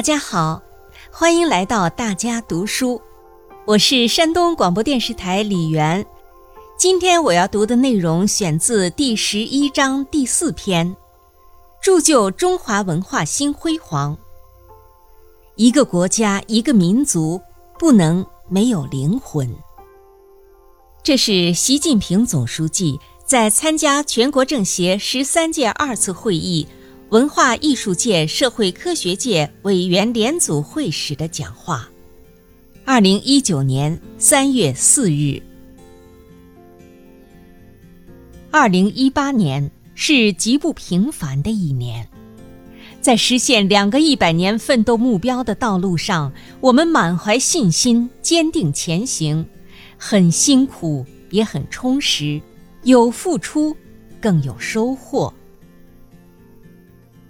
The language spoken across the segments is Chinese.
大家好，欢迎来到大家读书，我是山东广播电视台李媛。今天我要读的内容选自第十一章第四篇，铸就中华文化新辉煌。一个国家，一个民族，不能没有灵魂。这是习近平总书记在参加全国政协十三届二次会议。文化艺术界、社会科学界委员联组会时的讲话，二零一九年三月四日。二零一八年是极不平凡的一年，在实现两个一百年奋斗目标的道路上，我们满怀信心，坚定前行，很辛苦，也很充实，有付出，更有收获。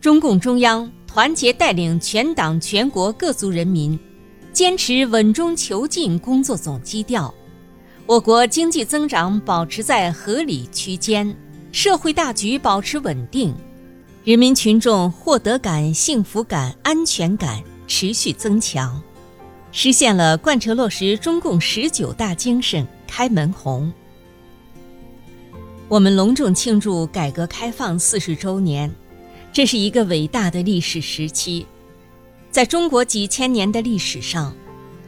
中共中央团结带领全党全国各族人民，坚持稳中求进工作总基调，我国经济增长保持在合理区间，社会大局保持稳定，人民群众获得感、幸福感、安全感持续增强，实现了贯彻落实中共十九大精神开门红。我们隆重庆祝改革开放四十周年。这是一个伟大的历史时期，在中国几千年的历史上，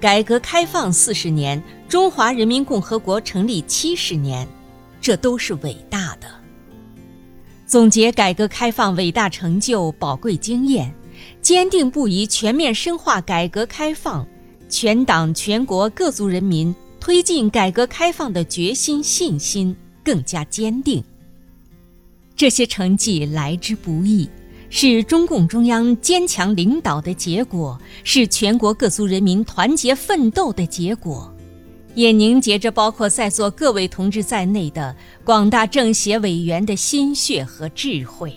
改革开放四十年，中华人民共和国成立七十年，这都是伟大的。总结改革开放伟大成就、宝贵经验，坚定不移全面深化改革开放，全党全国各族人民推进改革开放的决心信心更加坚定。这些成绩来之不易，是中共中央坚强领导的结果，是全国各族人民团结奋斗的结果，也凝结着包括在座各位同志在内的广大政协委员的心血和智慧。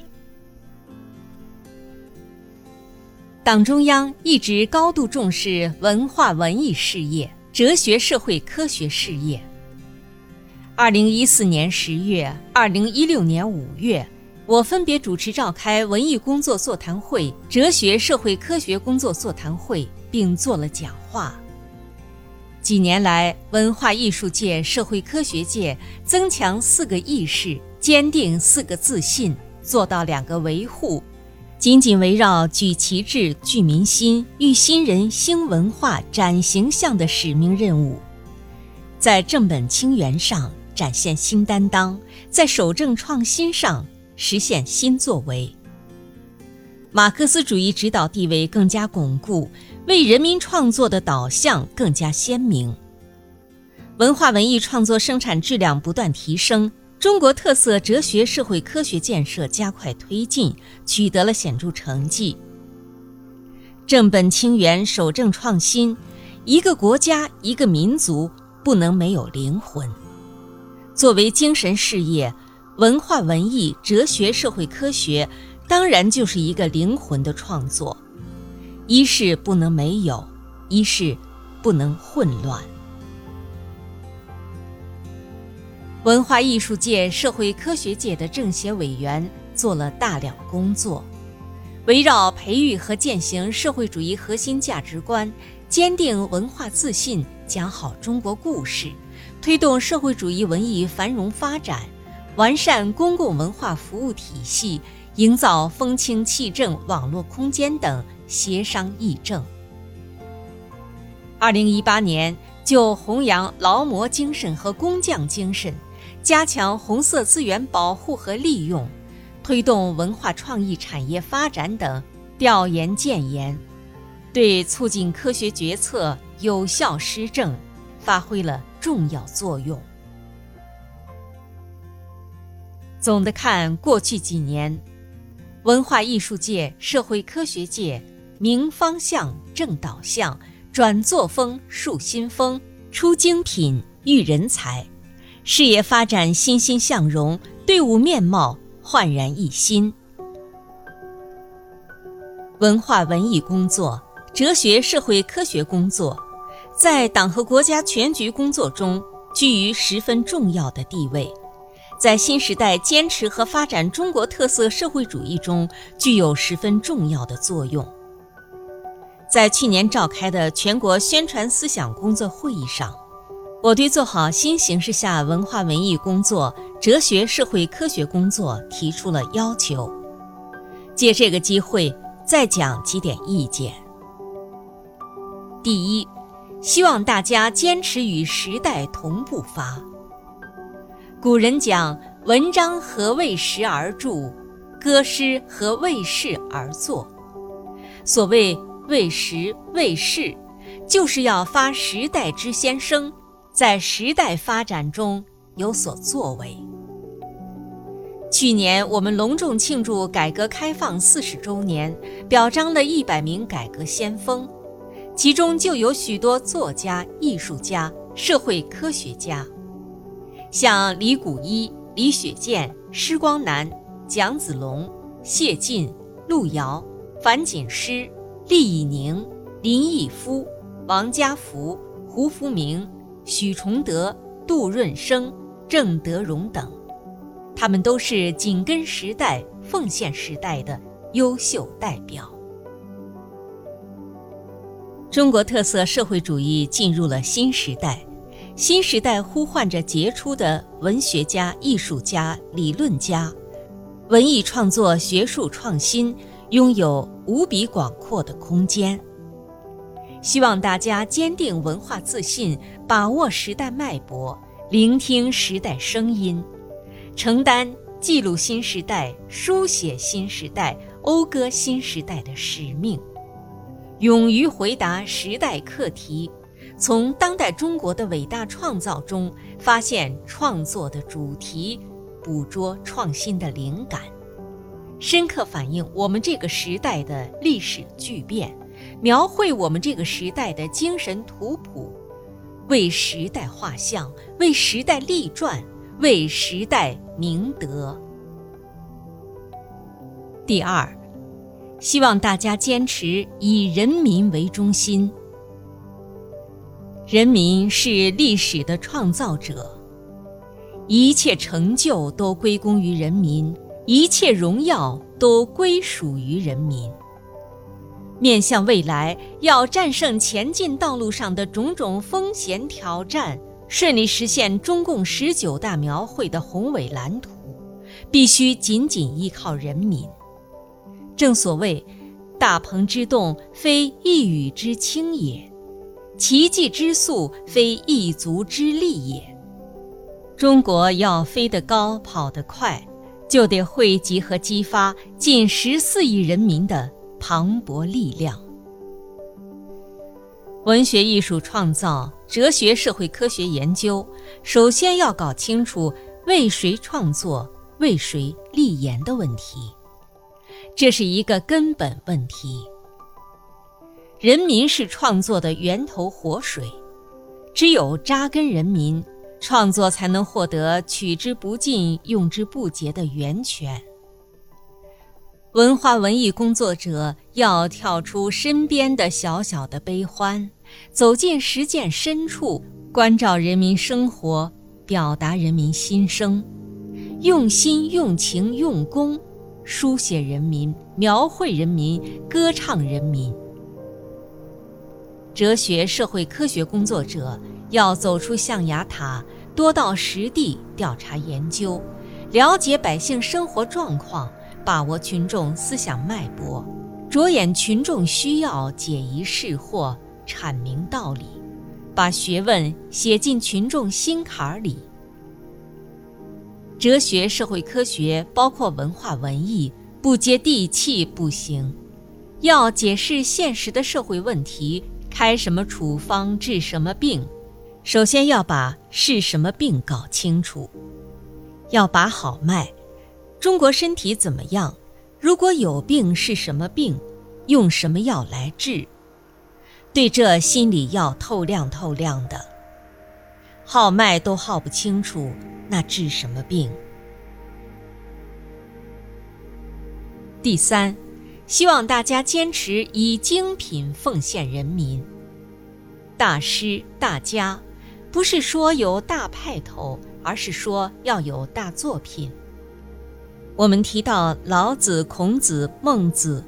党中央一直高度重视文化文艺事业、哲学社会科学事业。二零一四年十月，二零一六年五月，我分别主持召开文艺工作座谈会、哲学社会科学工作座谈会，并做了讲话。几年来，文化艺术界、社会科学界增强四个意识，坚定四个自信，做到两个维护，紧紧围绕举旗帜、聚民心、育新人、兴文化、展形象的使命任务，在正本清源上。展现新担当，在守正创新上实现新作为。马克思主义指导地位更加巩固，为人民创作的导向更加鲜明。文化文艺创作生产质量不断提升，中国特色哲学社会科学建设加快推进，取得了显著成绩。正本清源，守正创新。一个国家，一个民族，不能没有灵魂。作为精神事业，文化文艺、哲学、社会科学，当然就是一个灵魂的创作。一是不能没有，一是不能混乱。文化艺术界、社会科学界的政协委员做了大量工作，围绕培育和践行社会主义核心价值观，坚定文化自信，讲好中国故事。推动社会主义文艺繁荣发展，完善公共文化服务体系，营造风清气正网络空间等协商议政。二零一八年，就弘扬劳模精神和工匠精神，加强红色资源保护和利用，推动文化创意产业发展等调研建言，对促进科学决策、有效施政发挥了。重要作用。总的看，过去几年，文化艺术界、社会科学界明方向、正导向、转作风、树新风、出精品、育人才，事业发展欣欣向荣，队伍面貌焕然一新。文化文艺工作、哲学社会科学工作。在党和国家全局工作中居于十分重要的地位，在新时代坚持和发展中国特色社会主义中具有十分重要的作用。在去年召开的全国宣传思想工作会议上，我对做好新形势下文化文艺工作、哲学社会科学工作提出了要求。借这个机会，再讲几点意见。第一，希望大家坚持与时代同步发。古人讲：“文章何为时而著，歌诗何为事而作。”所谓为时为事，就是要发时代之先声，在时代发展中有所作为。去年我们隆重庆祝改革开放四十周年，表彰了一百名改革先锋，其中就有许多作家、艺术家、社会科学家，像李谷一、李雪健、施光南、蒋子龙、谢晋、路遥、樊锦诗。厉以宁、林毅夫、王家福、胡福明、许崇德、杜润生、郑德荣等，他们都是紧跟时代、奉献时代的优秀代表。中国特色社会主义进入了新时代，新时代呼唤着杰出的文学家、艺术家、理论家，文艺创作、学术创新。拥有无比广阔的空间。希望大家坚定文化自信，把握时代脉搏，聆听时代声音，承担记录新时代、书写新时代、讴歌新时代的使命，勇于回答时代课题，从当代中国的伟大创造中发现创作的主题，捕捉创新的灵感。深刻反映我们这个时代的历史巨变，描绘我们这个时代的精神图谱，为时代画像，为时代立传，为时代明德。第二，希望大家坚持以人民为中心。人民是历史的创造者，一切成就都归功于人民。一切荣耀都归属于人民。面向未来，要战胜前进道路上的种种风险挑战，顺利实现中共十九大描绘的宏伟蓝图，必须紧紧依靠人民。正所谓，大鹏之动，非一羽之轻也；奇迹之速，非一足之力也。中国要飞得高，跑得快。就得汇集和激发近十四亿人民的磅礴力量。文学艺术创造、哲学社会科学研究，首先要搞清楚为谁创作、为谁立言的问题，这是一个根本问题。人民是创作的源头活水，只有扎根人民。创作才能获得取之不尽、用之不竭的源泉。文化文艺工作者要跳出身边的小小的悲欢，走进实践深处，关照人民生活，表达人民心声，用心、用情、用功，书写人民，描绘人民，歌唱人民。哲学、社会科学工作者要走出象牙塔。多到实地调查研究，了解百姓生活状况，把握群众思想脉搏，着眼群众需要，解疑释惑，阐明道理，把学问写进群众心坎里。哲学、社会科学，包括文化文艺，不接地气不行。要解释现实的社会问题，开什么处方治什么病。首先要把是什么病搞清楚，要把好脉。中国身体怎么样？如果有病是什么病？用什么药来治？对这心里要透亮透亮的。号脉都号不清楚，那治什么病？第三，希望大家坚持以精品奉献人民。大师大家。不是说有大派头，而是说要有大作品。我们提到老子、孔子、孟子，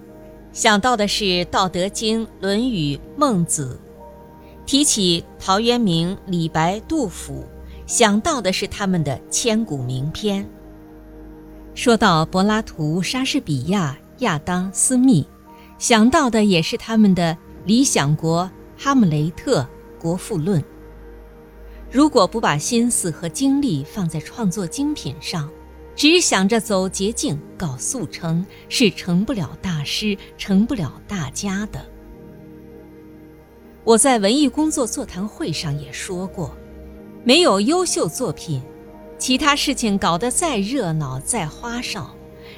想到的是《道德经》《论语》《孟子》；提起陶渊明、李白、杜甫，想到的是他们的千古名篇；说到柏拉图、莎士比亚、亚当·斯密，想到的也是他们的《理想国》《哈姆雷特》《国富论》。如果不把心思和精力放在创作精品上，只想着走捷径、搞速成，是成不了大师、成不了大家的。我在文艺工作座谈会上也说过，没有优秀作品，其他事情搞得再热闹、再花哨，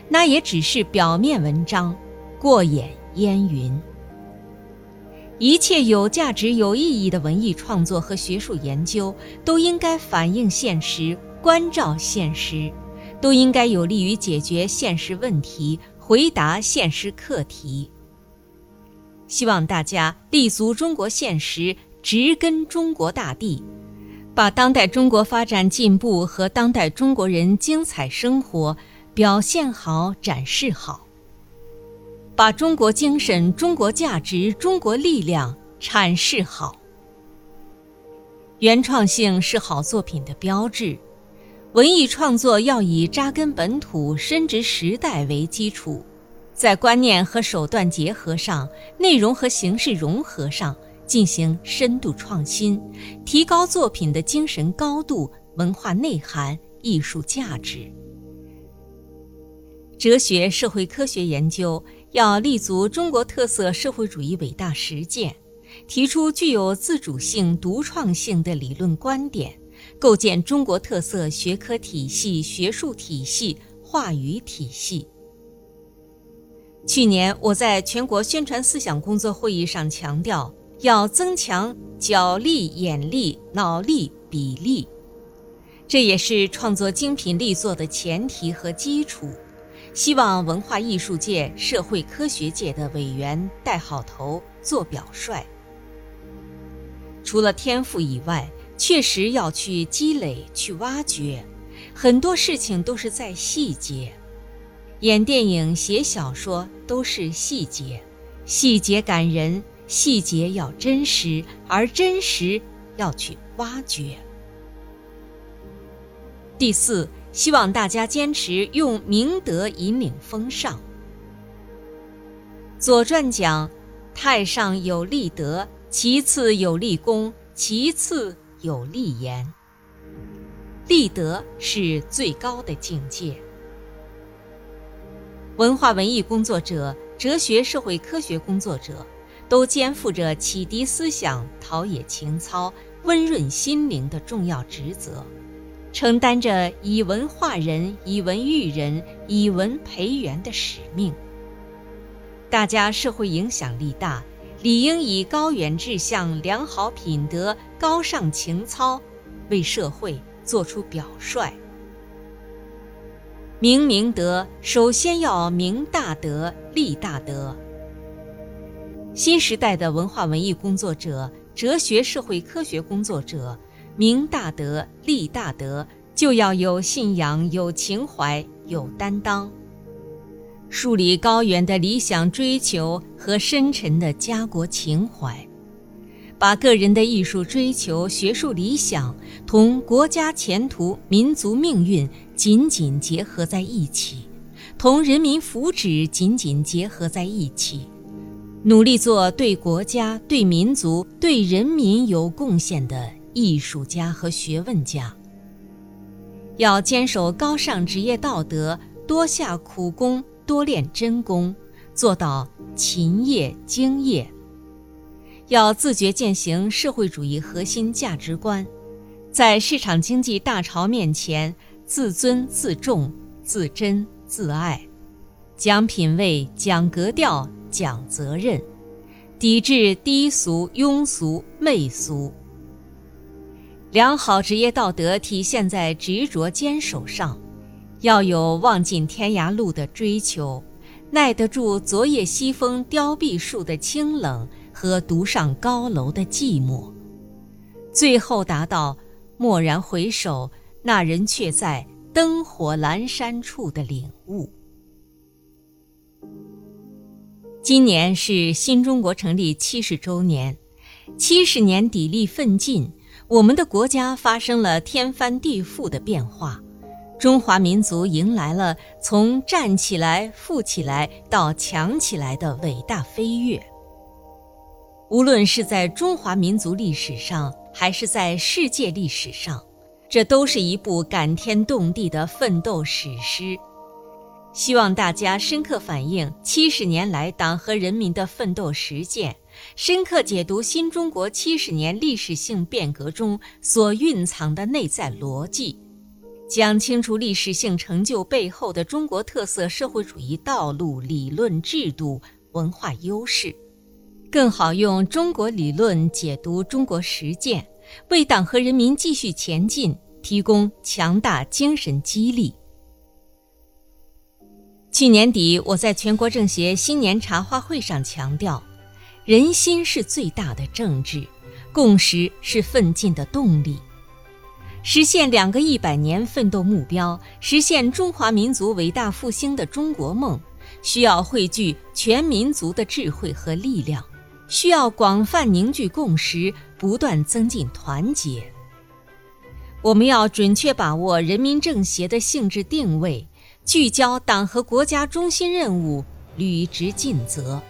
那也只是表面文章，过眼烟云。一切有价值、有意义的文艺创作和学术研究，都应该反映现实、关照现实。都应该有利于解决现实问题，回答现实课题。希望大家立足中国现实，植根中国大地，把当代中国发展进步和当代中国人精彩生活表现好、展示好，把中国精神、中国价值、中国力量阐释好。原创性是好作品的标志。文艺创作要以扎根本土、深植时代为基础，在观念和手段结合上、内容和形式融合上进行深度创新，提高作品的精神高度、文化内涵、艺术价值。哲学、社会科学研究要立足中国特色社会主义伟大实践，提出具有自主性、独创性的理论观点。构建中国特色学科体系、学术体系、话语体系。去年我在全国宣传思想工作会议上强调，要增强脚力、眼力、脑力比例，这也是创作精品力作的前提和基础。希望文化艺术界、社会科学界的委员带好头、做表率。除了天赋以外，确实要去积累、去挖掘，很多事情都是在细节。演电影、写小说都是细节，细节感人，细节要真实，而真实要去挖掘。第四，希望大家坚持用明德引领风尚。《左传》讲：“太上有立德，其次有立功，其次。”有立言，立德是最高的境界。文化文艺工作者、哲学社会科学工作者，都肩负着启迪思想、陶冶情操、温润心灵的重要职责，承担着以文化人、以文育人、以文培元的使命。大家社会影响力大。理应以高远志向、良好品德、高尚情操，为社会做出表率。明明德，首先要明大德、立大德。新时代的文化文艺工作者、哲学社会科学工作者，明大德、立大德，就要有信仰、有情怀、有担当。树立高远的理想追求和深沉的家国情怀，把个人的艺术追求、学术理想同国家前途、民族命运紧紧结合在一起，同人民福祉紧紧结合在一起，努力做对国家、对民族、对人民有贡献的艺术家和学问家。要坚守高尚职业道德，多下苦功。多练真功，做到勤业精业。要自觉践行社会主义核心价值观，在市场经济大潮面前，自尊自重、自珍自爱，讲品位、讲格调、讲责任，抵制低俗、庸俗、媚俗。良好职业道德体现在执着坚守上。要有望尽天涯路的追求，耐得住昨夜西风凋碧树的清冷和独上高楼的寂寞，最后达到蓦然回首，那人却在灯火阑珊处的领悟。今年是新中国成立七十周年，七十年砥砺奋进，我们的国家发生了天翻地覆的变化，中华民族迎来了从站起来、富起来到强起来的伟大飞跃。无论是在中华民族历史上，还是在世界历史上，这都是一部感天动地的奋斗史诗。希望大家深刻反映七十年来党和人民的奋斗实践，深刻解读新中国七十年历史性变革中所蕴藏的内在逻辑，讲清楚历史性成就背后的中国特色社会主义道路、理论、制度、文化优势，更好用中国理论解读中国实践，为党和人民继续前进提供强大精神激励。去年底，我在全国政协新年茶话会上强调，人心是最大的政治，共识是奋进的动力。实现两个一百年奋斗目标，实现中华民族伟大复兴的中国梦，需要汇聚全民族的智慧和力量，需要广泛凝聚共识，不断增进团结。我们要准确把握人民政协的性质定位。聚焦党和国家中心任务，履职尽责，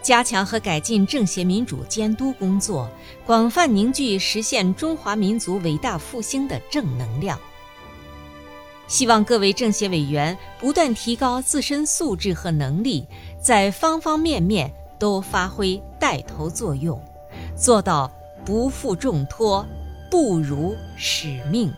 加强和改进政协民主监督工作，广泛凝聚实现中华民族伟大复兴的正能量。希望各位政协委员不断提高自身素质和能力，在方方面面都发挥带头作用，做到不负重托，不辱使命。